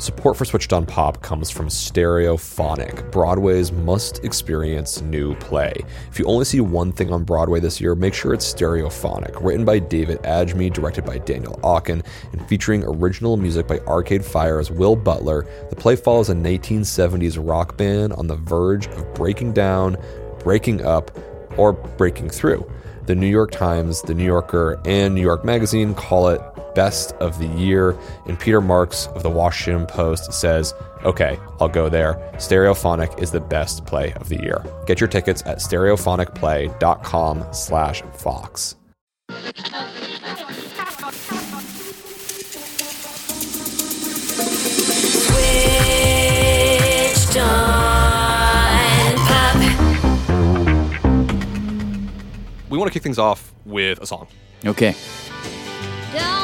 Support for Switched on Pop comes from Stereophonic, Broadway's must experience new play. If you only see one thing on Broadway this year, make sure it's Stereophonic, written by David Adjmi, directed by Daniel Aukin, and featuring original music by Arcade Fire's Will Butler. The play follows a 1970s rock band on the verge of breaking down, breaking up, or breaking through. The New York Times, The New Yorker, and New York Magazine call it best of the year. And Peter Marks of the Washington Post says, okay, I'll go there. Stereophonic is the best play of the year. Get your tickets at stereophonicplay.com slash Vox. Switched on pop. We want to kick things off with a song. Okay. Don't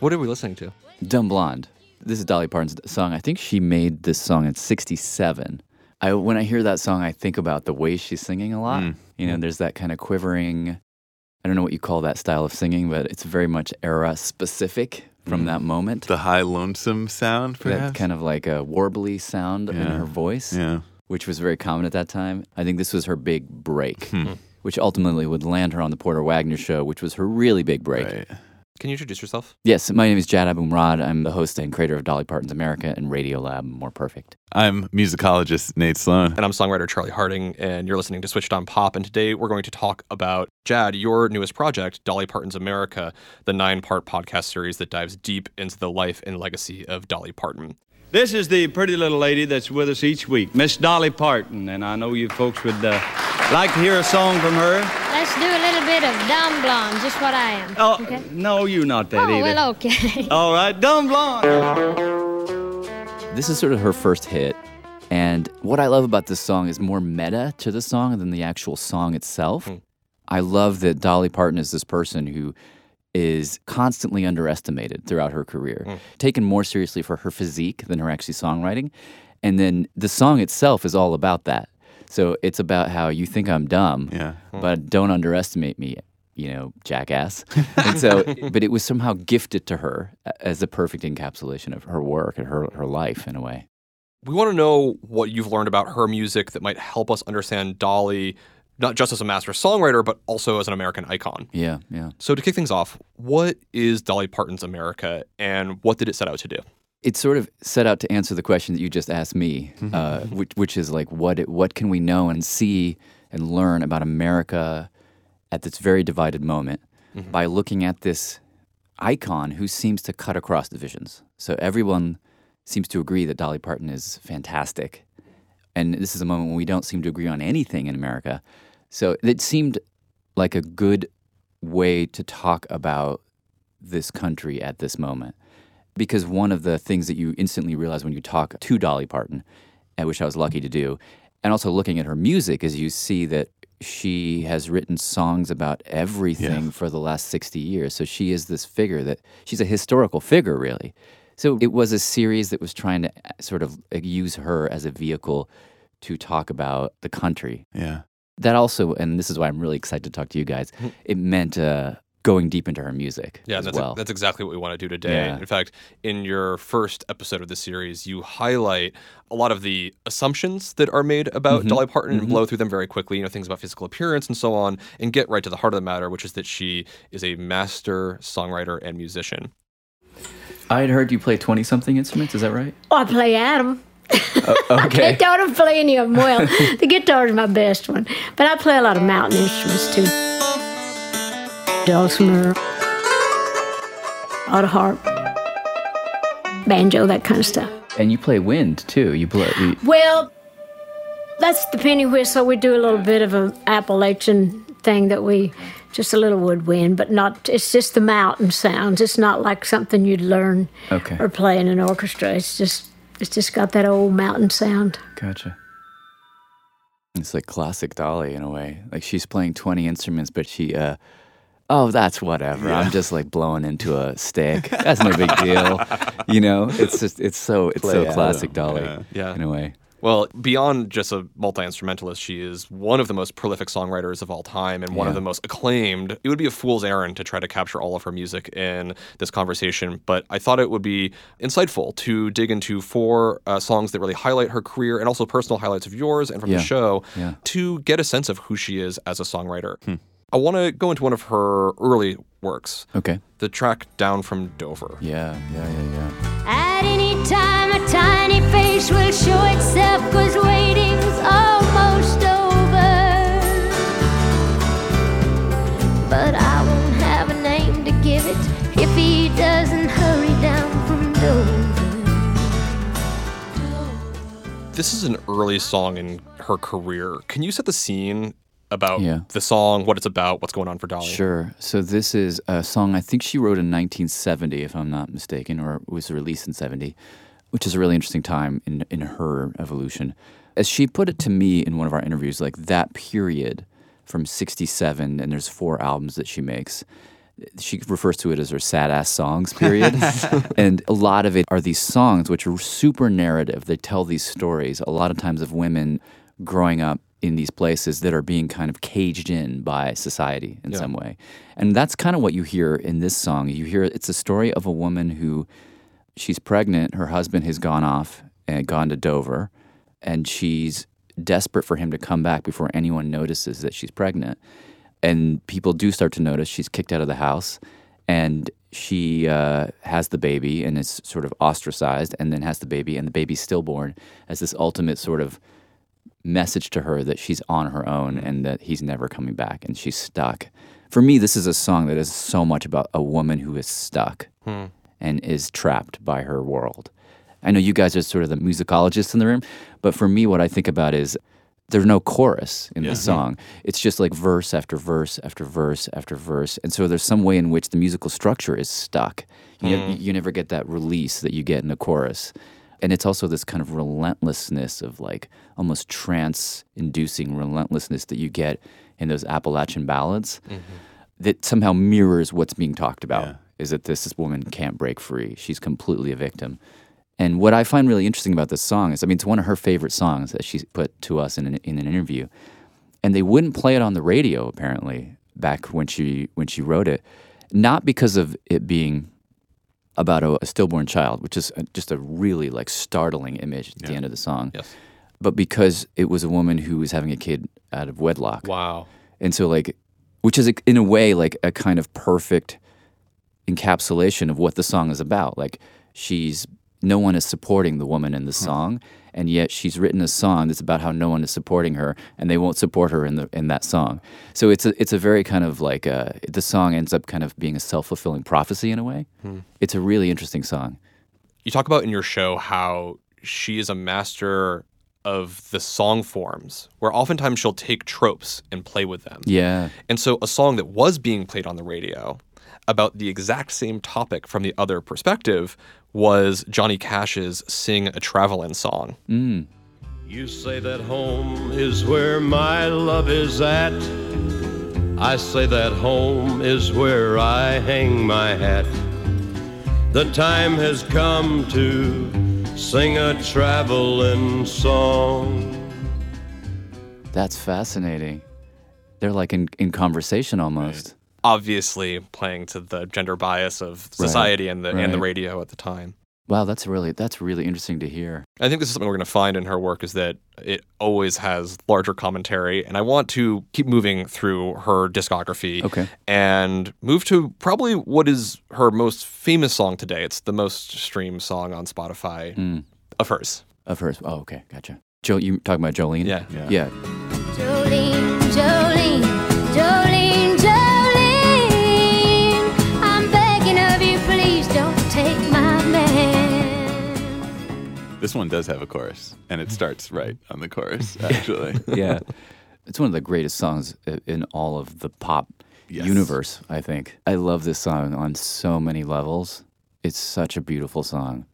What are we listening to? Dumb Blonde. This is Dolly Parton's song. I think she made this song in 67. I, when I hear that song, I think about the way she's singing a lot. Mm. You know, mm. there's that kind of quivering, I don't know what you call that style of singing, but it's very much era specific from mm. that moment. The high lonesome sound, for that kind of like a warbly sound in her voice, Yeah. which was very common at that time. I think this was her big break, hmm. which ultimately would land her on the Porter Wagoner show, which was her really big break. Right. Can you introduce yourself? Yes, my name is Jad Abumrad. I'm the host and creator of Dolly Parton's America and Radiolab More Perfect. I'm musicologist Nate Sloan. And I'm songwriter Charlie Harding, and you're listening to Switched on Pop. And today we're going to talk about Jad, your newest project, Dolly Parton's America, the nine part podcast series that dives deep into the life and legacy of Dolly Parton. This is the pretty little lady that's with us each week, Miss Dolly Parton, and I know you folks would uh, like to hear a song from her. Let's do a little bit of dumb blonde, just what I am. Oh, okay. no, you're not that Oh, either. well, okay. All right, dumb blonde. This is sort of her first hit. And what I love about this song is more meta to the song than the actual song itself. Hmm. I love that Dolly Parton is this person who is constantly underestimated throughout her career, hmm. taken more seriously for her physique than her actually songwriting. And then the song itself is all about that. So it's about how you think I'm dumb, Yeah. Hmm. but don't underestimate me, you know, jackass. and so, but it was somehow gifted to her as a perfect encapsulation of her work and her, her life in a way. We want to know what you've learned about her music that might help us understand Dolly, not just as a master songwriter, but also as an American icon. Yeah, yeah. So, to kick things off, what is Dolly Parton's America and what did it set out to do? It sort of set out to answer the question that you just asked me, mm-hmm. uh, mm-hmm. which, which is like, what it, what can we know and see and learn about America at this very divided moment mm-hmm. by looking at this icon who seems to cut across divisions. So everyone seems to agree that Dolly Parton is fantastic, and this is a moment when we don't seem to agree on anything in America. So it seemed like a good way to talk about this country at this moment. Because one of the things that you instantly realize when you talk to Dolly Parton, and which I was lucky to do, and also looking at her music, is you see that she has written songs about everything for the last 60 years. So she is this figure that she's a historical figure, really. So it was a series that was trying to uh, sort of uh, use her as a vehicle to talk about the country Yeah. that also, and this is why I'm really excited to talk to you guys. It meant uh, going deep into her music Yeah, as that's, well. that's exactly what we want to do today. Yeah. In fact, in your first episode of the series, you highlight a lot of the assumptions that are made about mm-hmm. Dolly Parton and mm-hmm. blow through them very quickly, you know, things about physical appearance and so on, and get right to the heart of the matter, which is that she is a master songwriter and musician. I had heard you play 20 something instruments, is that right? Oh, I play Adam. Oh, okay. I don't play any of them well. the guitar is my best one, but I play a lot of mountain instruments too. Dulcimer, auto harp, banjo, that kind of stuff. and you play wind too. You play. You, Well, that's the penny whistle. We do a little bit of an Appalachian thing that we just a little woodwind, but not. It's just the mountain sounds. It's not like something you'd learn Okay. or play in an orchestra. It's just It's just got that old mountain sound. Gotcha. It's like classic Dolly in a way. Like she's playing 20 instruments, but she, uh, oh, that's whatever. I'm just like blowing into a stick. That's no big deal. You know, it's just, it's so, it's so Play classic Dolly yeah. Yeah. in a way. Well, beyond just a multi instrumentalist, she is one of the most prolific songwriters of all time and one of the most acclaimed. It would be a fool's errand to try to capture all of her music in this conversation, but I thought it would be insightful to dig into four uh, songs that really highlight her career and also personal highlights of yours and from Yeah. the show Yeah. to get a sense of who she is as a songwriter. I want to go into one of her early works, Okay. the track Down from Dover. Yeah, yeah, yeah, yeah. At any time, a tiny face will show itself, cause waiting's almost over. But I won't have a name to give it if he doesn't hurry down from Dover. This is an early song in her career. Can you set the scene about Yeah. the song, what it's about, what's going on for Dolly? Sure. So this is a song I think she wrote in 1970, if I'm not mistaken, or was released in 70, which is a really interesting time in in her evolution. As she put it to me in one of our interviews, like that period from 67, and there's four albums that she makes. She refers to it as her sad ass songs period. and a lot of it are these songs which are super narrative. They tell these stories, a lot of times of women growing up in these places that are being kind of caged in by society in some way. And that's kind of what you hear in this song. You hear it's a story of a woman who she's pregnant, her husband has gone off and gone to Dover, and she's desperate for him to come back before anyone notices that she's pregnant. And people do start to notice she's kicked out of the house and she uh, has the baby and is sort of ostracized and then has the baby and the baby's stillborn as this ultimate sort of message to her that she's on her own mm. and that he's never coming back and she's stuck. For me, this is a song that is so much about a woman who is stuck hmm. and is trapped by her world. I know you guys are sort of the musicologists in the room, but for me, what I think about is there's no chorus in the song. It's just like verse after verse after verse after verse. And so there's some way in which the musical structure is stuck. You, hmm. you never get that release that you get in the chorus. And it's also this kind of relentlessness of like almost trance inducing relentlessness that you get in those Appalachian ballads mm-hmm. that somehow mirrors what's being talked about Yeah. is that this, this woman can't break free. She's completely a victim. And what I find really interesting about this song is, I mean, it's one of her favorite songs that she put to us in an, in an interview, and they wouldn't play it on the radio apparently back when she when she wrote it, not because of it being about a, a stillborn child, which is a, just a really like startling image at the end of the song, Yes. but because it was a woman who was having a kid out of wedlock. Wow. And so, like, which is in a way like a kind of perfect encapsulation of what the song is about. Like, she's no one is supporting the woman in the song, and yet she's written a song that's about how no one is supporting her, and they won't support her in the in that song. So it's a it's a very kind of like uh the song ends up kind of being a self fulfilling prophecy in a way. It's a really interesting song. You talk about in your show how she is a master of the song forms, where oftentimes she'll take tropes and play with them. Yeah, And so a song that was being played on the radio about the exact same topic from the other perspective was Johnny Cash's Sing a Travelin' song. Mm. You say that home is where my love is at. I say that home is where I hang my hat. The time has come to sing a traveling song. that's fascinating. They're like in, in conversation almost. Obviously playing to the gender bias of society and the and the radio at the time. Wow, that's really that's really interesting to hear. I think this is something we're going to find in her work is that it always has larger commentary. And I want to keep moving through her discography Okay. and move to probably what is her most famous song today. It's the most streamed song on Spotify Hmm. of hers. Of hers. Oh, okay, gotcha. Joe, you talking about Jolene? Yeah. Yeah. Yeah. Jolene, Jolene, Jolene, This one does have a chorus, and it starts right on the chorus, actually. Yeah. it's one of the greatest songs in all of the pop Yes. universe, I think. I love this song on so many levels. It's such a beautiful song.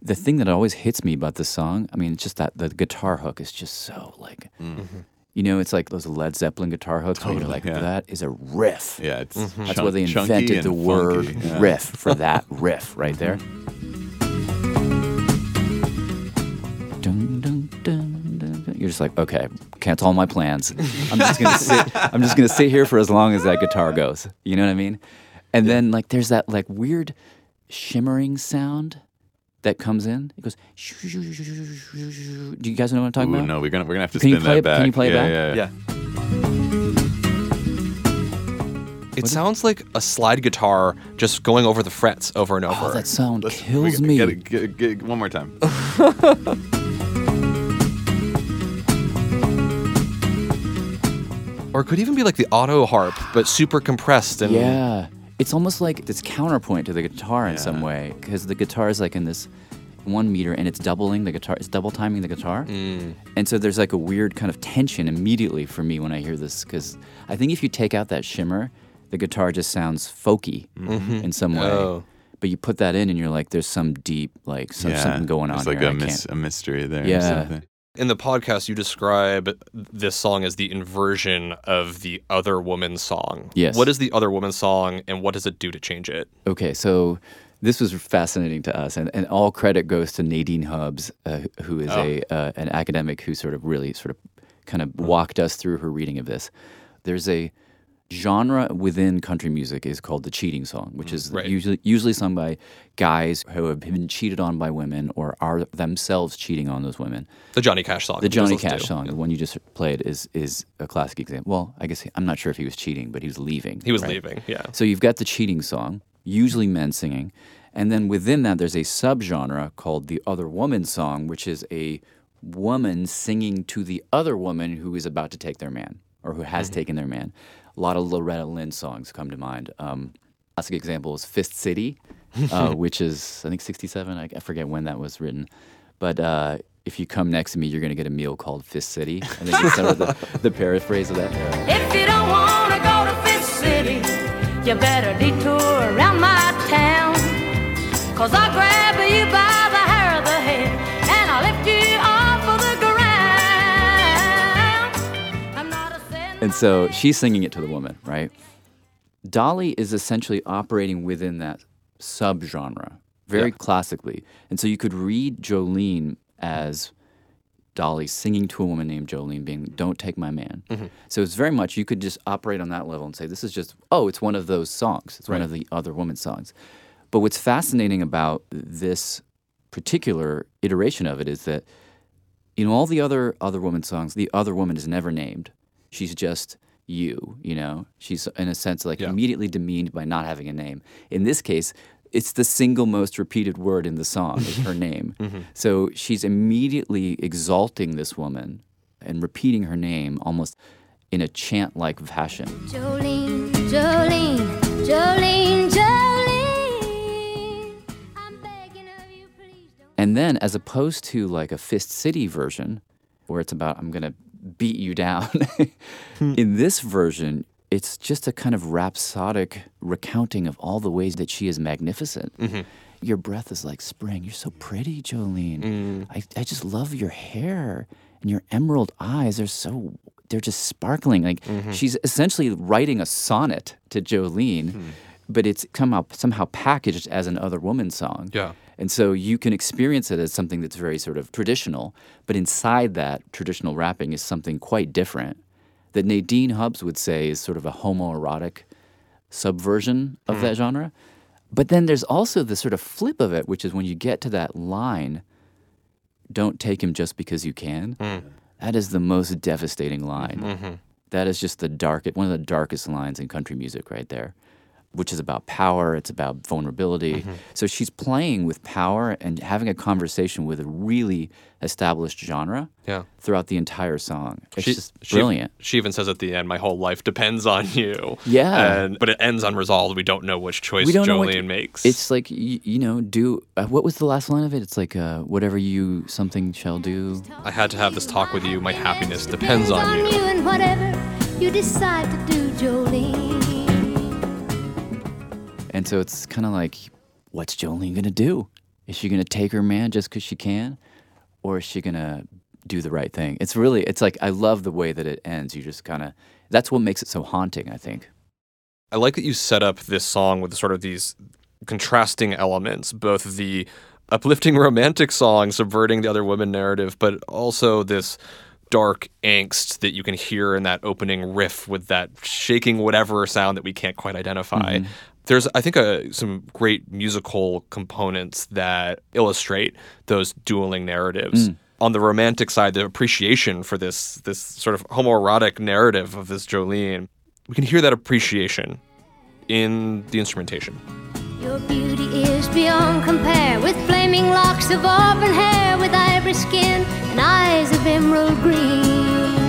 The thing that always hits me about this song, I mean, it's just that the guitar hook is just so like, mm. mm-hmm. you know, it's like those Led Zeppelin guitar hooks where you're like, yeah. that is a riff. Yeah, it's mm-hmm. That's chunk- where they invented the word funky, yeah. riff for that riff right there. Dun, You're just like, okay, cancel all my plans. I'm just gonna sit. I'm just gonna sit here for as long as that guitar goes. You know what I mean? And then like, there's that like weird shimmering sound that comes in. It goes. Do you guys know what I'm talking Ooh, about? no, we're gonna we're gonna have to Can spin that it- back. can you play it back? Yeah, Yeah. It sounds like a slide guitar just going over the frets over and oh, over. Oh, that sound Let's- we kills gotta me. Get get get one more time. or it could even be like the auto harp, but super compressed and Yeah. It's almost like this counterpoint to the guitar in some way because the guitar is like in this one meter and it's doubling the guitar, it's double timing the guitar. Mm. And so there's like a weird kind of tension immediately for me when I hear this because I think if you take out that shimmer, the guitar just sounds folky in some way. Oh. But you put that in and you're like, there's some deep, like some, yeah, something going on There's like here. a, mis- a mystery there. or Yeah. In the podcast, you describe this song as the inversion of the Other Woman song. Yes. What is the Other Woman song, and what does it do to change it? Okay, so this was fascinating to us, and, and all credit goes to Nadine Hubbs, uh, who is a uh, an academic who sort of really sort of kind of walked us through her reading of this. There's a genre within country music is called the cheating song, which mm, is Right. usually usually sung by guys who have been cheated on by women or are themselves cheating on those women. The Johnny Cash song. The Johnny Cash song, the one you just played, is is a classic example. Well, I guess he, I'm not sure if he was cheating, but he was leaving. He was right? leaving, yeah. So you've got the cheating song, usually men singing, and then within that there's a subgenre called the other woman song, which is a woman singing to the other woman who is about to take their man or who has mm-hmm. taken their man. A lot of Loretta Lynn songs come to mind. Um, classic example is Fist City, uh, which is I think '67. I, I forget when that was written, but. Uh, if you come next to me, you're going to get a meal called Fist City. I think it's sort of the, the paraphrase of that. If you don't wanna go to Fist City, you better detour around my town. Cause I'll grab you by And so she's singing it to the woman, right? Dolly is essentially operating within that subgenre very classically. And so you could read Jolene as Dolly singing to a woman named Jolene, being, Don't take my man. Mm-hmm. So it's very much, you could just operate on that level and say, This is just, oh, it's one of those songs. It's one of the other woman songs. But what's fascinating about this particular iteration of it is that in all the other other woman songs, the other woman is never named. She's just you, you know. She's in a sense like Yeah. immediately demeaned by not having a name. In this case, it's the single most repeated word in the song is her name. Mm-hmm. So she's immediately exalting this woman and repeating her name almost in a chant like fashion. Jolene, Jolene, Jolene, Jolene. I'm begging of you. And then, as opposed to like a Fist City version, where it's about, I'm going to beat you down, hmm. in this version, it's just a kind of rhapsodic recounting of all the ways that she is magnificent. Mm-hmm. Your breath is like spring. You're so pretty, Jolene. Mm. I, I just love your hair and your emerald eyes. They're so, they're just sparkling. Like mm-hmm. she's essentially writing a sonnet to Jolene, hmm. but it's somehow, somehow packaged as an other woman song. Yeah. And so you can experience it as something that's very sort of traditional, but inside that traditional wrapping is something quite different that Nadine Hubbs would say is sort of a homoerotic subversion of hmm. that genre. But then there's also the sort of flip of it, which is when you get to that line, don't take him just because you can. Hmm. That is the most devastating line. Mm-hmm. That is just the dark, one of the darkest lines in country music right there, which is about power. It's about vulnerability. So she's playing with power and having a conversation with a really established genre Yeah. throughout the entire song. It's She- just brilliant. She, even says at the end, "My whole life depends on you." Yeah. and, but it ends unresolved. We don't know which choice we don't Jolene what to- makes. It's like you, you know, do uh, what was the last line of it? It's like uh, whatever you something shall do. I had to have this talk with you. My happiness depends on you. and whatever you decide to do, Jolene. And so it's kind of like, what's Jolene gonna do? Is she going to take her man just because she can? Or is she going to do the right thing? It's really, it's like, I love the way that it ends. You just kind of, that's what makes it so haunting, I think. I like that you set up this song with sort of these contrasting elements, both the uplifting romantic song subverting the other women narrative, but also this dark angst that you can hear in that opening riff with that shaking whatever sound that we can't quite identify. Mm-hmm. There's, I think, a, some great musical components that illustrate those dueling narratives. Mm. On the romantic side, the appreciation for this this sort of homoerotic narrative of this Jolene, we can hear that appreciation in the instrumentation. Your beauty is beyond compare with flaming locks of auburn hair, with ivory skin and eyes of emerald green.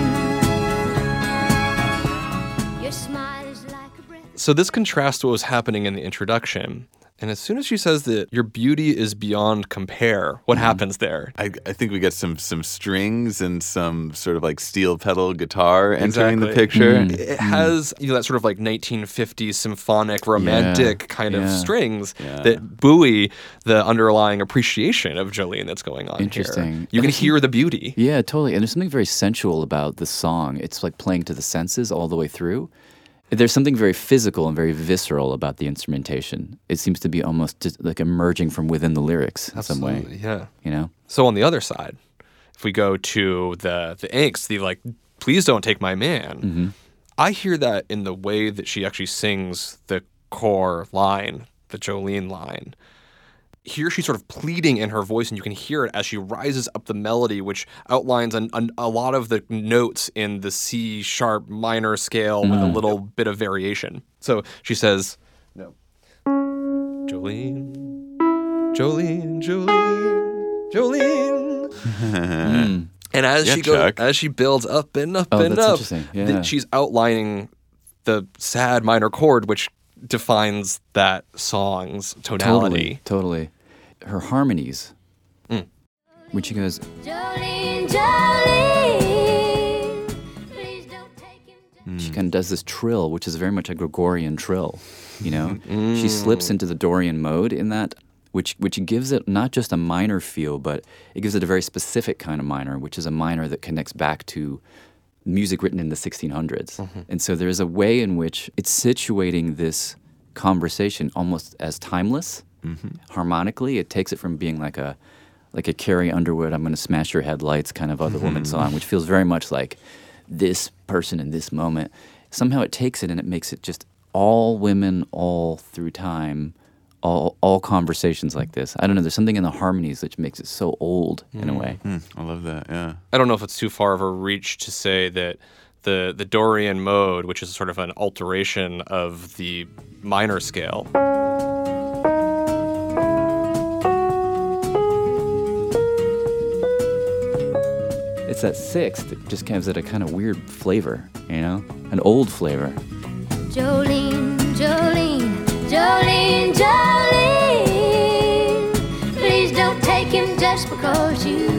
So this contrasts what was happening in the introduction. And as soon as she says that your beauty is beyond compare, what mm-hmm. happens there? I, I think we get some some strings and some sort of like steel pedal guitar entering the Exactly. picture. Mm-hmm. It mm-hmm. has you know that sort of like 1950s symphonic romantic kind of yeah. strings that buoy the underlying appreciation of Jolene that's going on here. Interesting. You can hear the beauty. Yeah, totally. And there's something very sensual about the song. It's like playing to the senses all the way through. There's something very physical and very visceral about the instrumentation. It seems to be almost like emerging from within the lyrics in some way. Yeah. You know? So on the other side, if we go to the the angst, the like, please don't take my man. Mm-hmm. I hear that in the way that she actually sings the core line, the Jolene line. Here she's sort of pleading in her voice, and you can hear it as she rises up the melody, which outlines an, an, a lot of the notes in the C sharp minor scale with a mm-hmm. little bit of variation. So she says, "No, Jolene, Jolene, Jolene, Jolene." And as Yeah, she goes, Chuck. as she builds up and up Oh, and up, Yeah. she's outlining the sad minor chord, which defines that song's tonality. Totally. Totally. Her harmonies. Mm. When she goes, Jolene, Jolene, please don't take him. Hmm. she kind of does this trill, which is very much a Gregorian trill. You know, mm. she slips into the Dorian mode in that, which which gives it not just a minor feel, but it gives it a very specific kind of minor, which is a minor that connects back to music written in the 1600s. Mm-hmm. And so there is a way in which it's situating this conversation almost as timeless. Harmonically, it takes it from being like a like a Carrie Underwood, I'm going to smash your headlights kind of other woman song, which feels very much like this person in this moment. Somehow it takes it and it makes it just all women all through time, all all conversations like this. I don't know. There's something in the harmonies which makes it so old in a way. Hmm, I love that. Yeah. I don't know if it's too far of a reach to say that the the Dorian mode, which is sort of an alteration of the minor scale, It's that sixth that just gives it a kind of weird flavor, you know, an old flavor. Jolene, Jolene, Jolene, Jolene. Please don't take him just because you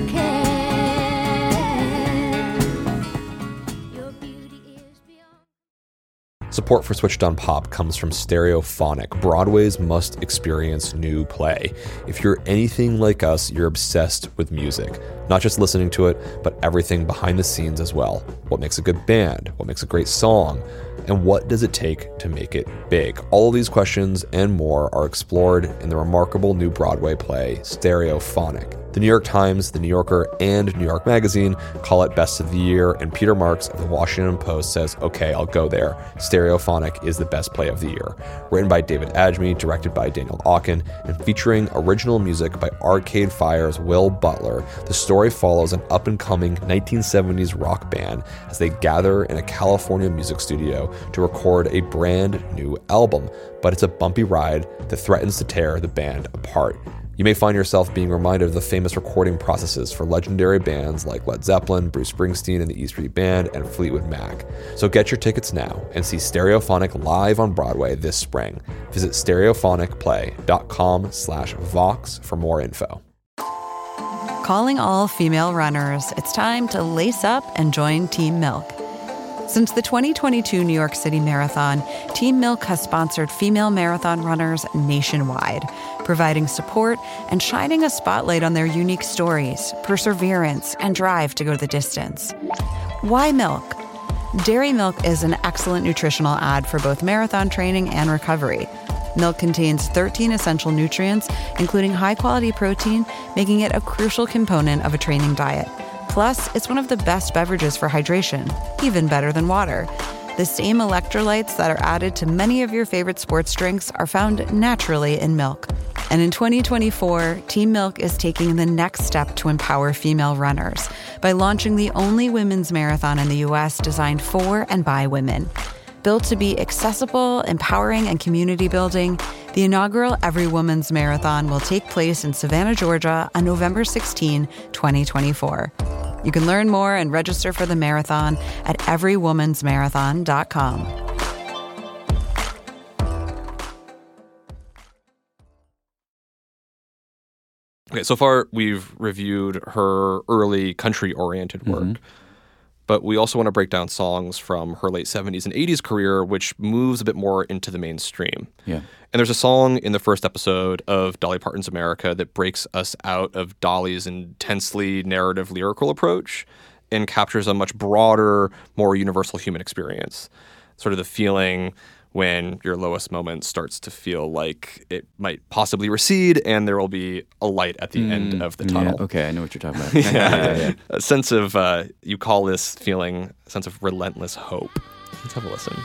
Support for Switched on Pop comes from Stereophonic, Broadway's must experience new play. If you're anything like us, you're obsessed with music. Not just listening to it, but everything behind the scenes as well. What makes a good band? What makes a great song? And what does it take to make it big? All of these questions and more are explored in the remarkable new Broadway play, Stereophonic. The New York Times, The New Yorker, and New York Magazine call it Best of the Year, and Peter Marks of The Washington Post says, okay, I'll go there. Stereophonic is the best play of the year. Written by David Adjmi, directed by Daniel Aukin, and featuring original music by Arcade Fire's Will Butler, the story follows an up and coming 1970s rock band as they gather in a California music studio to record a brand new album. But it's a bumpy ride that threatens to tear the band apart. You may find yourself being reminded of the famous recording processes for legendary bands like Led Zeppelin, Bruce Springsteen and the E Street Band, and Fleetwood Mac. So get your tickets now and see Stereophonic live on Broadway this spring. Visit stereophonicplay.com slash Vox for more info. Calling all female runners, it's time to lace up and join Team Milk. Since the 2022 New York City Marathon, Team Milk has sponsored female marathon runners nationwide, providing support and shining a spotlight on their unique stories, perseverance, and drive to go the distance. Why milk? Dairy milk is an excellent nutritional ad for both marathon training and recovery. Milk contains 13 essential nutrients, including high quality protein, making it a crucial component of a training diet. Plus, it's one of the best beverages for hydration, even better than water. The same electrolytes that are added to many of your favorite sports drinks are found naturally in milk. And in 2024, Team Milk is taking the next step to empower female runners by launching the only women's marathon in the US designed for and by women. Built to be accessible, empowering, and community building, the inaugural Every Woman's Marathon will take place in Savannah, Georgia on November 16, 2024. You can learn more and register for the marathon at everywomansmarathon.com. Okay, so far we've reviewed her early country oriented work, mm-hmm. but we also want to break down songs from her late 70s and 80s career, which moves a bit more into the mainstream. Yeah. And there's a song in the first episode of Dolly Parton's America that breaks us out of Dolly's intensely narrative lyrical approach and captures a much broader, more universal human experience. Sort of the feeling when your lowest moment starts to feel like it might possibly recede and there will be a light at the end of the Yeah, tunnel. okay, I know what you're talking about. yeah. A sense of, uh, you call this feeling a sense of relentless hope. Let's have a listen.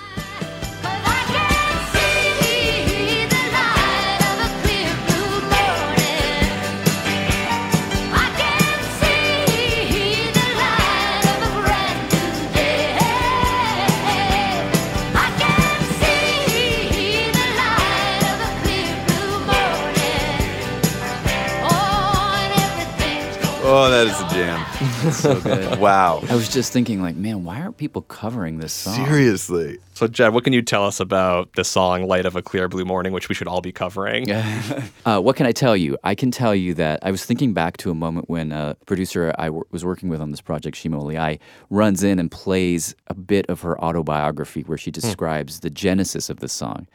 Oh, that is a jam. so good. Wow. I was just thinking, like, man, why aren't people covering this song? Seriously. So, Jad, what can you tell us about the song Light of a Clear Blue Morning, which we should all be covering? uh, what can I tell you? I can tell you that I was thinking back to a moment when a producer I w- was working with on this project, Shima Oliaee, runs in and plays a bit of her autobiography where she describes the genesis of this song.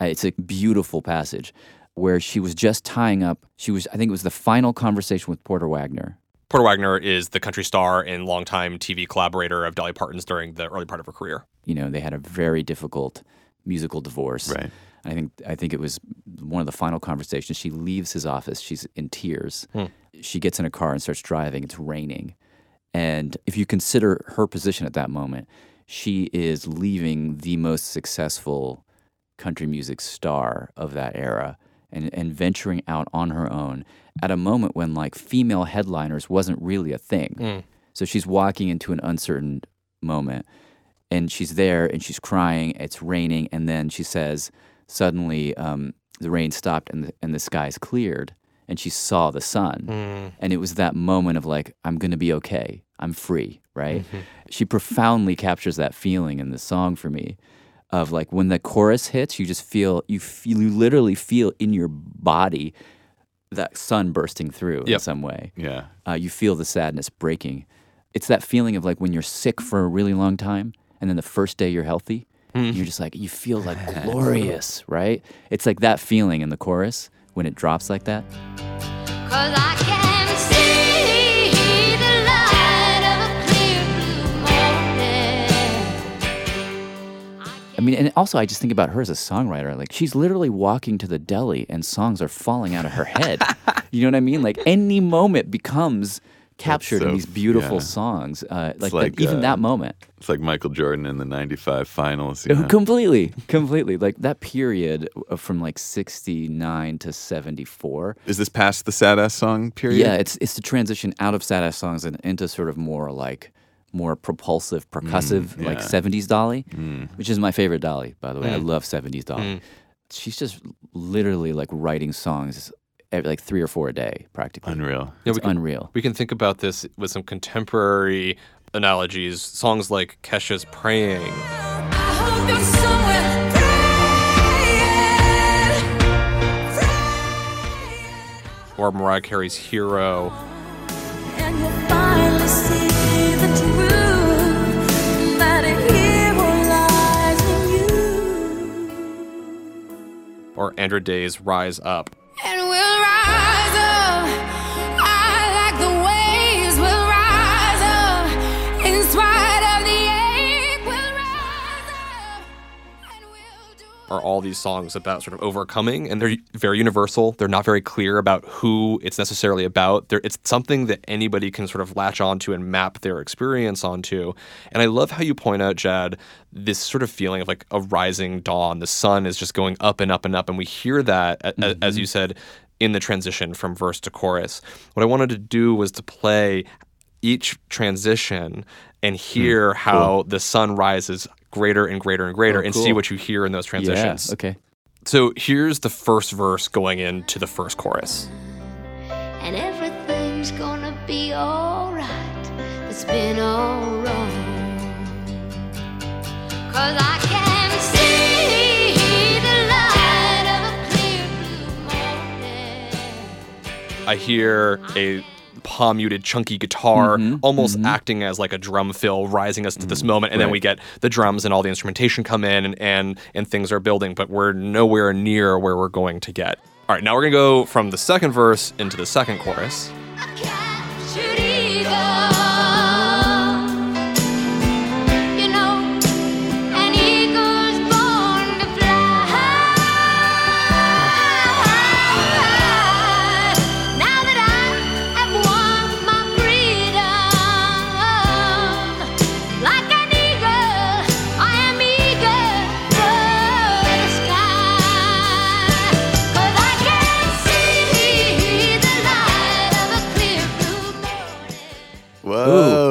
Uh, it's a beautiful passage where she was just tying up, she was, I think it was the final conversation with Porter Wagoner. Porter Wagoner is the country star and longtime TV collaborator of Dolly Parton's during the early part of her career. You know, they had a very difficult musical divorce. Right. I think I think it was one of the final conversations. She leaves his office. She's in tears. Hmm. She gets in a car and starts driving. It's raining, and if you consider her position at that moment, she is leaving the most successful country music star of that era and, and venturing out on her own at a moment when like female headliners wasn't really a thing. Mm. So she's walking into an uncertain moment and she's there and she's crying. It's raining, and then she says, suddenly um, the rain stopped and the, and the skies cleared, and she saw the sun. Mm. And it was that moment of like, I'm gonna be okay. I'm free, right? Mm-hmm. She profoundly captures that feeling in the song for me. Of like when the chorus hits, you just feel you feel you literally feel in your body that sun bursting through in some way Yeah. uh, you feel the sadness breaking. It's that feeling of like when you're sick for a really long time, and then the first day you're healthy, you're just like you feel like glorious, right? It's like that feeling in the chorus when it drops like that. Mean, and also I just think about her as a songwriter. Like she's literally walking to the deli, and songs are falling out of her head. you know what I mean? Like any moment becomes captured in these beautiful yeah. songs. Uh, like, like, that, even uh, that moment. It's like Michael Jordan in the 95 finals. You know? Completely, completely. Like that period from like 69 to 74. Is this past the sad ass song period? Yeah, it's it's the transition out of sad ass songs and into sort of more like more propulsive, mm, percussive, like yeah. 70s Dolly, mm. which is my favorite Dolly, by the way. I mm. love 70s Dolly. She's just literally like writing songs every, like three or four a day, practically. Unreal. Yeah, It's we can, unreal. We can think about this with some contemporary analogies. Songs like Kesha's Praying, I hope you're somewhere praying, or Mariah Carey's Hero, or Andra Day's Rise Up. Are all these songs about sort of overcoming, and they're very universal. They're not very clear about who it's necessarily about. They're, it's something that anybody can sort of latch onto and map their experience onto. And I love how you point out, Jad, this sort of feeling of like a rising dawn. The sun is just going up and up and up, and we hear that, a- as mm-hmm. you said, in the transition from verse to chorus. What I wanted to do was to play each transition and hmm. hear how the sun rises greater and greater and greater Oh, and see what you hear in those transitions. Yeah, okay. So here's the first verse going into the first chorus. and everything's gonna be alright. It's been all wrong. Cause I can see the light of a clear blue morning. I hear a palm muted chunky guitar Mhm, almost mhm. acting as like a drum fill rising us to this moment and then we get the drums and all the instrumentation come in and, and and things are building but we're nowhere near where we're going to get. All right now we're gonna go from the second verse into the second chorus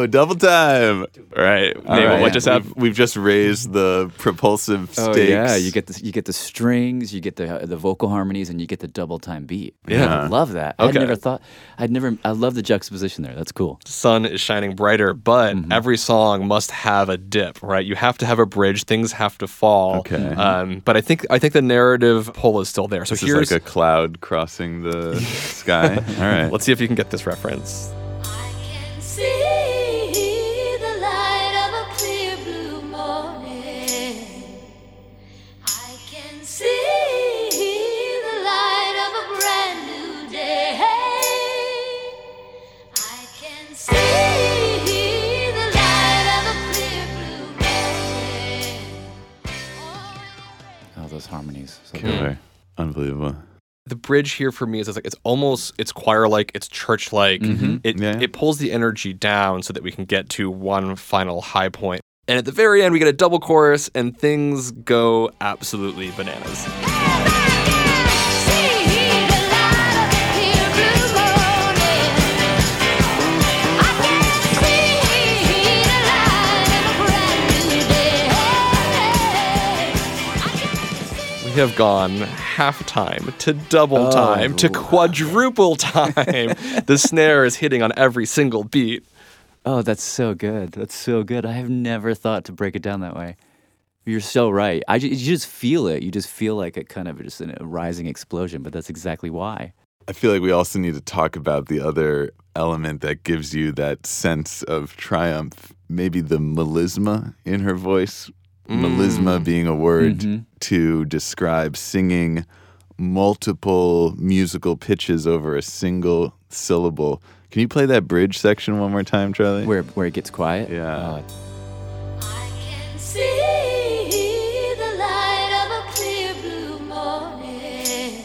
Whoa, double time. All right, All Nate, right. what just happened? We've, we've just raised the propulsive stakes. Oh yeah, you get the you get the strings, you get the the vocal harmonies, and you get the double time beat. Yeah. I love that. I'd never thought. I'd never. I love the juxtaposition there. That's cool. sun is shining brighter, but Mm-hmm. every song must have a dip, right? You have to have a bridge. Things have to fall. Okay. Um, but I think I think the narrative pull is still there. So This is here's like a cloud crossing the sky. All right. let's see if you can get this reference. Harmonies. So good. Killer. Unbelievable. The bridge here for me is it's like it's almost it's choir like, it's church like. Mm-hmm. It Yeah. it pulls the energy down so that we can get to one final high. And at the very end, we get a double chorus, and things go absolutely bananas. Have gone half time to double Oh, time to quadruple time. the snare is hitting on every single beat. Oh, that's so good. That's so good. I have never thought to break it down that way. You're so right. I ju- you just feel it. You just feel like a kind of just a rising explosion, but that's exactly why. I feel like we also need to talk about the other element that gives you that sense of triumph. Maybe the melisma in her voice. Melisma mm. being a word mm-hmm. to describe singing multiple musical pitches over a single syllable. Can you play that bridge section one more time, Charlie? Where where it gets quiet. Yeah. Uh, see the light of a clear blue morning.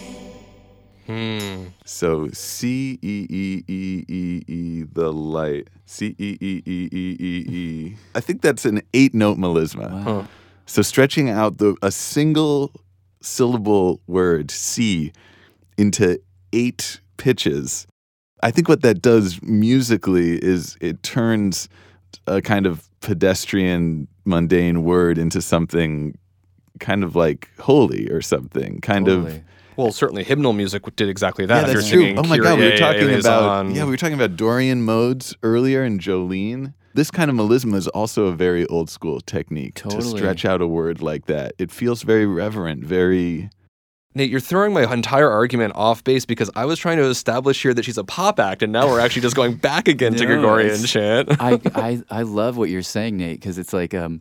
Hmm. So C E E E E E the light. C E E E E E E. I think that's an eight note melisma. Huh. So stretching out the a single syllable word C into eight pitches. I think what that does musically is it turns a kind of pedestrian mundane word into something kind of like holy or something. Kind of Totally. Well, certainly hymnal music did exactly that. yeah, If that's you're true. Oh my god, we were talking about eleison. yeah, we were talking about Dorian modes earlier in Jolene. This kind of melisma is also a very old school technique to stretch out a word like that. It feels very reverent, very Nate, you're throwing my entire argument off base because I was trying to establish here that she's a pop act, and now we're actually just going back again to No, Gregorian it's- chant. I, I I love what you're saying, Nate, because it's like um,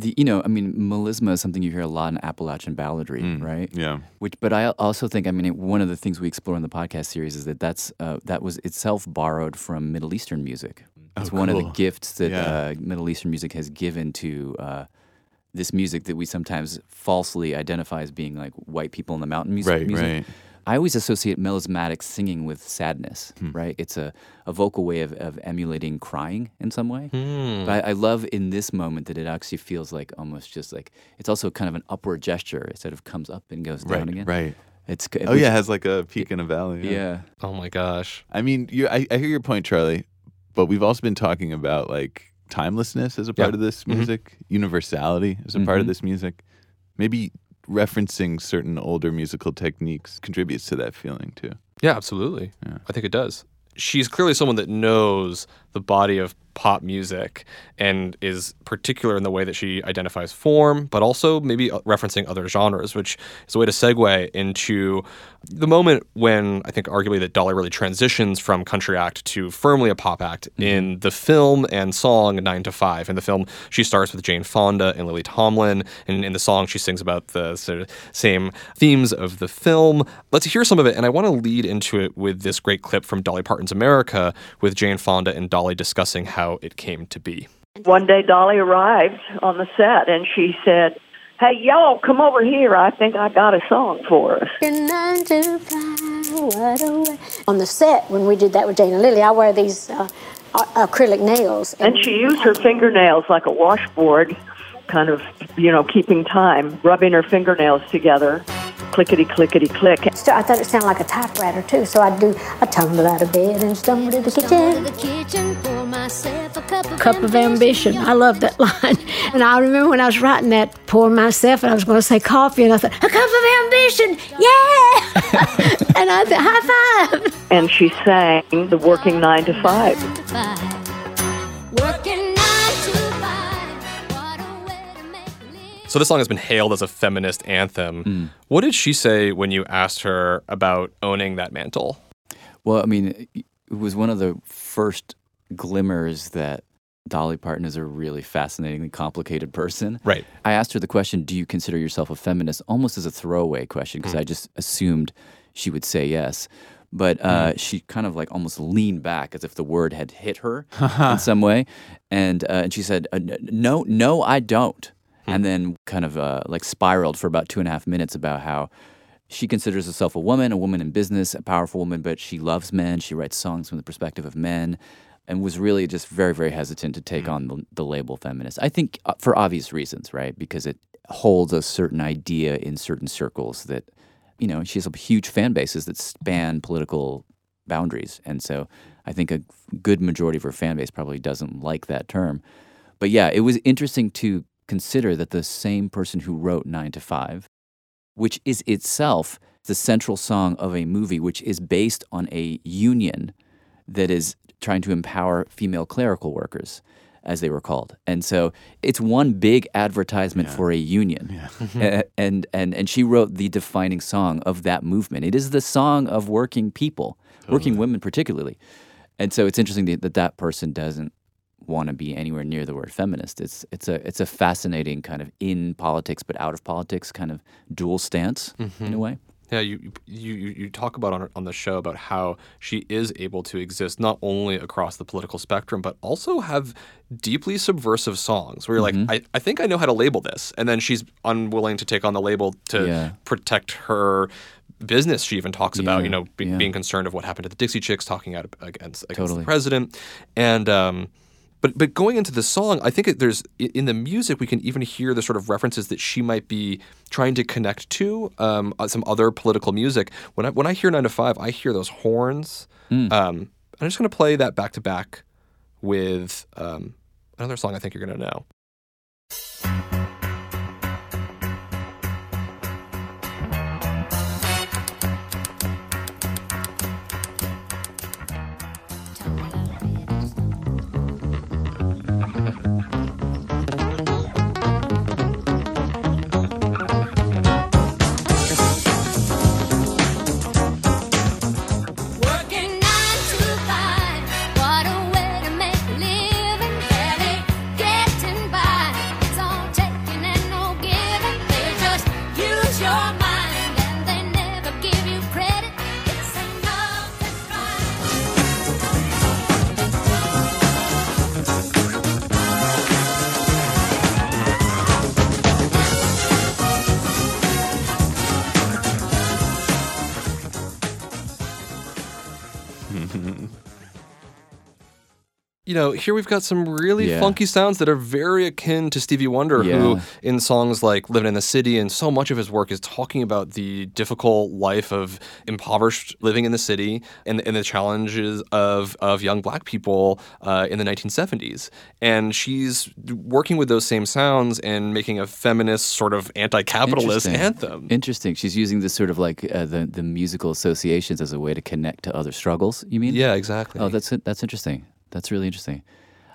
the you know I mean melisma is something you hear a lot in Appalachian balladry, right? yeah. Which, but I also think I mean one of the things we explore in the podcast series is that that's uh, that was itself borrowed from Middle Eastern music. It's one of the gifts that Yeah. uh, Middle Eastern music has given to uh, this music that we sometimes falsely identify as being like white people in the mountain music. Right, music. right. I always associate melismatic singing with sadness, Hmm. right? It's a, a vocal way of, of emulating crying in some way. Hmm. But I, I love in this moment that it actually feels like almost just like it's also kind of an upward gesture. It sort of comes up and goes down Right, again. right. It's Oh yeah, it has like a peak and a valley. yeah. Oh my gosh. I mean, you, I, I hear your point, Charlie, but we've also been talking about like timelessness as a part Yeah. of this Mhm. music, universality as a part of Mhm. this music. Maybe referencing certain older musical techniques contributes to that feeling too. Yeah, absolutely. Yeah. I think it does. She's clearly someone that knows the body of pop music and is particular in the way that she identifies form, but also maybe uh, referencing other genres, which is a way to segue into the moment when I think arguably that Dolly really transitions from country act to firmly a pop act in the film and song Nine to Five. In the film, she starts with Jane Fonda and Lily Tomlin, and in the song, she sings about the sort of same themes of the film. Let's hear some of it, and I want to lead into it with this great clip from Dolly Parton's America with Jane Fonda and Dolly discussing how it came to be. One day Dolly arrived on the set and she said, Hey, y'all, come over here. I think I got a song for us. Nine to five, what a way. On the set, when we did that with Jane and Lily, I wear these uh, acrylic nails. And she used her fingernails like a washboard, kind of, you know, keeping time, rubbing her fingernails together, clickety, clickety, click. So I thought it sounded like a typewriter too. So I'd do. I tumbled out of bed and stumbled to the kitchen. To the kitchen, pour myself a cup of Cup of ambition. I love that line. And I remember when I was writing that, pour myself, and I was going to say coffee, and I thought, a cup of ambition, yeah! and I said, high five. And she sang the working nine to five. So this song has been hailed as a feminist anthem. What did she say when you asked her about owning that mantle? Well, I mean, it was one of the first glimmers that Dolly Parton is a really fascinatingly complicated person. Right. I asked her the question, Do you consider yourself a feminist? almost as a throwaway question, because I just assumed she would say yes. But uh, she kind of like almost leaned back as if the word had hit her in some way. And, uh, and she said, uh, No, no, I don't. And then kind of uh, like spiraled for about two and a half minutes about how she considers herself a woman, a woman in business, a powerful woman, but she loves men. She writes songs from the perspective of men and was really just very, very hesitant to take on the, the label feminist. I think uh, for obvious reasons, right? Because it holds a certain idea in certain circles that, you know, she has a huge fan bases that span political boundaries. And so I think a good majority of her fan base probably doesn't like that term. But yeah, it was interesting to consider that the same person who wrote Nine to Five, which is itself the central song of a movie which is based on a union that is trying to empower female clerical workers, as they were called. And so it's one big advertisement for a union. A- and, and, and she wrote the defining song of that movement. It is the song of working people, working women particularly. And so it's interesting that, that person doesn't want to be anywhere near the word feminist. It's it's a it's a fascinating kind of in politics but out of politics kind of dual stance in a way. Yeah, you you you talk about on on the show about how she is able to exist not only across the political spectrum but also have deeply subversive songs where you're Mm-hmm. like, I, I think I know how to label this, and then she's unwilling to take on the label to Yeah. protect her business. She even talks about you know be, yeah. being concerned of what happened to the Dixie Chicks, talking out against against Totally. the president, and um, but but going into the song, I think it, there's in the music we can even hear the sort of references that she might be trying to connect to um, uh, some other political music. When I when I hear Nine to Five, I hear those horns. Hmm. Um, I'm just going to play that back to back with um, another song I think you're going to know. You know, here we've got some really Yeah. funky sounds that are very akin to Stevie Wonder, who in songs like Living in the City and so much of his work is talking about the difficult life of impoverished living in the city and, and the challenges of, of young black people uh, in the 1970s. And she's working with those same sounds and making a feminist, sort of anti capitalist anthem. Interesting. She's using this sort of like uh, the the musical associations as a way to connect to other struggles. You mean? Yeah, exactly. Oh, that's that's interesting. That's really interesting.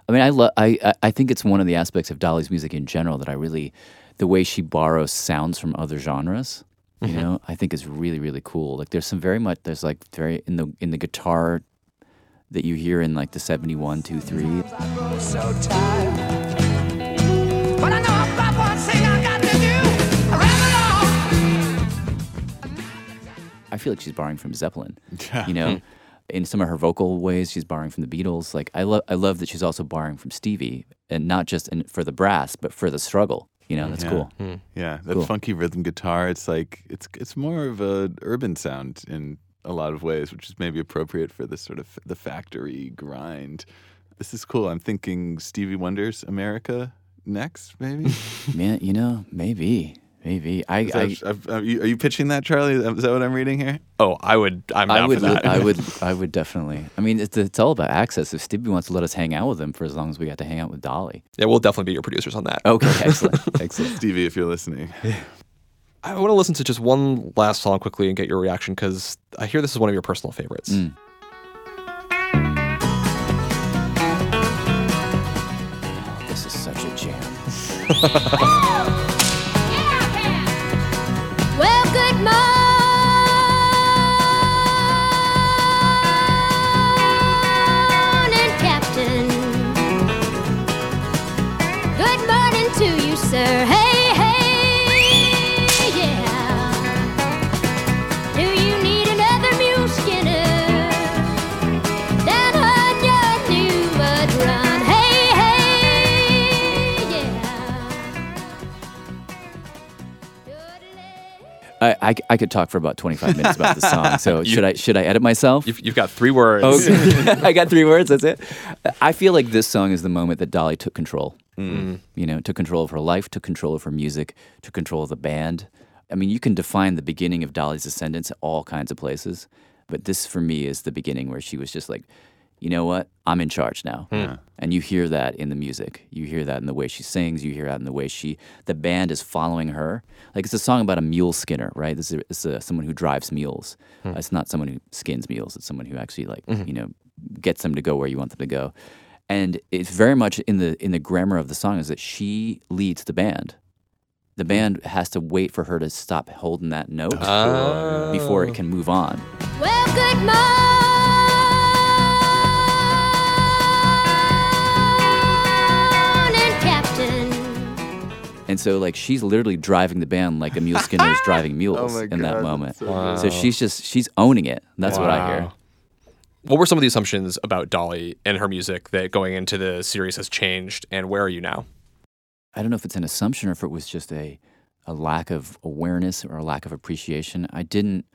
I mean, I love. I I- I think it's one of the aspects of Dolly's music in general that I really, the way she borrows sounds from other genres. You Mhm. know, I think is really really cool. Like there's some very much there's like very in the in the guitar that you hear in like the 71 2 3 so tired. But I know I've got one thing I got to do. I feel like she's borrowing from Zeppelin. You know, in some of her vocal ways, she's borrowing from the Beatles. Like I love, I love that she's also borrowing from Stevie, and not just in, for the brass, but for the struggle. You know, that's yeah. cool. Hmm. Yeah, that Cool. funky rhythm guitar. It's like it's it's more of a urban sound in a lot of ways, which is maybe appropriate for this sort of the factory grind. This is cool. I'm thinking Stevie Wonder's America next, maybe. Man, you know, maybe, maybe. I, Is I, that- are, you, are you pitching that, Charlie? Is that what I'm reading here? Oh, I would. I'm I would, for that. I would, I would definitely. I mean, it's, it's all about access. If Stevie wants to let us hang out with him for as long as we got to hang out with Dolly. Yeah, we'll definitely be your producers on that. Okay, excellent, excellent. Stevie, if you're listening. I want to listen to just one last song quickly and get your reaction because I hear this is one of your personal favorites. Mm. This is such a jam. I, I, I could talk for about 25 minutes about this song. So You- should I should I edit myself? You've, you've got three words. Okay. I got three words. That's it. I feel like this song is the moment that Dolly took control. Mm. You know, took control of her life, took control of her music, took control of the band. I mean, you can define the beginning of Dolly's ascendance at all kinds of places, but this for me is the beginning where she was just like, you know what? I'm in charge now. Hmm. And you hear that in the music. You hear that in the way she sings. You hear that in the way she, the band is following her. Like it's a song about a mule skinner, right? This is it's a, someone who drives mules. Hmm. Uh, it's not someone who skins mules. It's someone who actually like Mhm. you know gets them to go where you want them to go. And it's very much in the in the grammar of the song is that she leads the band. The band has to wait for her to stop holding that note Oh. before it can move on. Well, And so like she's literally driving the band like a mule skinner is driving mules my in that moment. so Wow. So she's just she's owning it. That's what I hear. What were some of the assumptions about Dolly and her music that going into the series has changed, and where are you now? I don't know if it's an assumption or if it was just a, a lack of awareness or a lack of appreciation. I didn't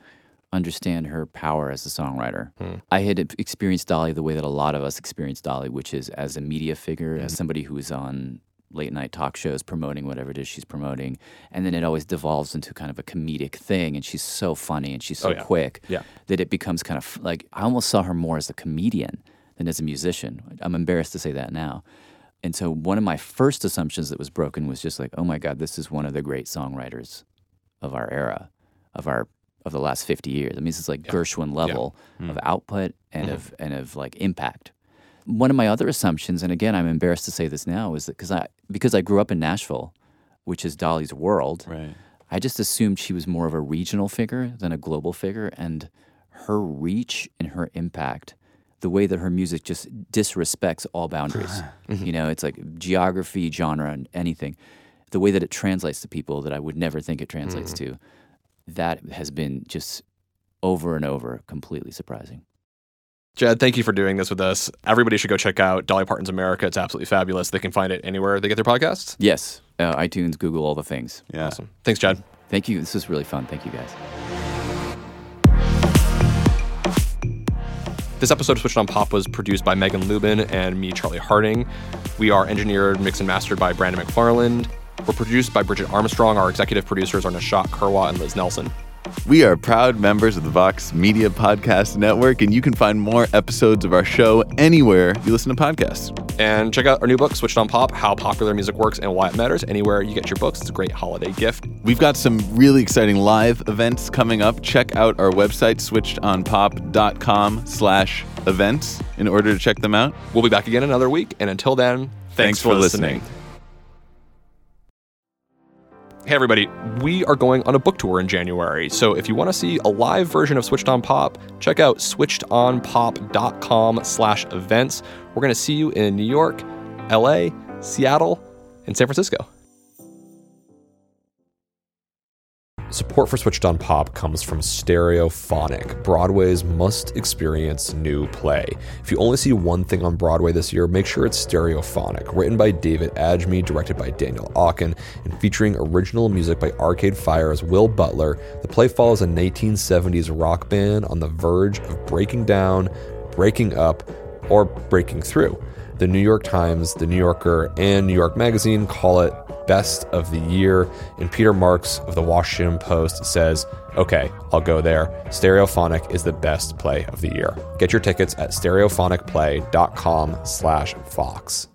understand her power as a songwriter. Hmm. I had experienced Dolly the way that a lot of us experience Dolly, which is as a media figure, as hmm. somebody who is on late night talk shows promoting whatever it is she's promoting. And then it always devolves into kind of a comedic thing. And she's so funny and she's so Oh, yeah. quick Yeah. that it becomes kind of like I almost saw her more as a comedian than as a musician. I'm embarrassed to say that now. And so one of my first assumptions that was broken was just like, oh my God, this is one of the great songwriters of our era, of our of the last 50 years. I mean, this is like Gershwin level hmm. of output and mm-hmm. of and of like impact. One of my other assumptions, and again, I'm embarrassed to say this now, is that because I because I grew up in Nashville, which is Dolly's world, Right. I just assumed she was more of a regional figure than a global figure, and her reach and her impact, the way that her music just disrespects all boundaries. Mm-hmm. you know, it's like geography, genre, and anything. The way that it translates to people that I would never think it translates mm-hmm. to, that has been just over and over completely surprising. Jad, thank you for doing this with us. Everybody should go check out Dolly Parton's America. It's absolutely fabulous. They can find it anywhere they get their podcasts. Yes, uh, iTunes, Google, all the things. Yeah. Awesome. Thanks, Jad. Thank you. This was really fun. Thank you guys. This episode of Switched on Pop was produced by Megan Lubin and me, Charlie Harding. We are engineered, mixed, and mastered by Brandon McFarland. We're produced by Bridget Armstrong. Our executive producers are Nishat Kurwa and Liz Nelson. We are proud members of the Vox Media Podcast Network, and you can find more episodes of our show anywhere you listen to podcasts. And check out our new book, Switched on Pop How Popular Music Works and Why It Matters, anywhere you get your books. It's a great holiday gift. We've got some really exciting live events coming up. Check out our website, switchedonpop.com slash events, in order to check them out. We'll be back again another week. And until then, thanks, Thanks for listening. Hey, everybody, we are going on a book tour in January. So if you want to see a live version of Switched On Pop, check out switchedonpop.com slash events. We're going to see you in New York, LA, Seattle, and San Francisco. Support for Switched on Pop comes from Stereophonic, Broadway's must experience new play. If you only see one thing on Broadway this year, make sure it's Stereophonic. Written by David Adjmi, directed by Daniel Aukin, and featuring original music by Arcade Fire's Will Butler, the play follows a 1970s rock band on the verge of breaking down, breaking up, or breaking through. The New York Times, The New Yorker, and New York Magazine call it best of the year. And Peter Marks of the Washington Post says, okay, I'll go there. Stereophonic is the best play of the year. Get your tickets at stereophonicplay.com slash Vox.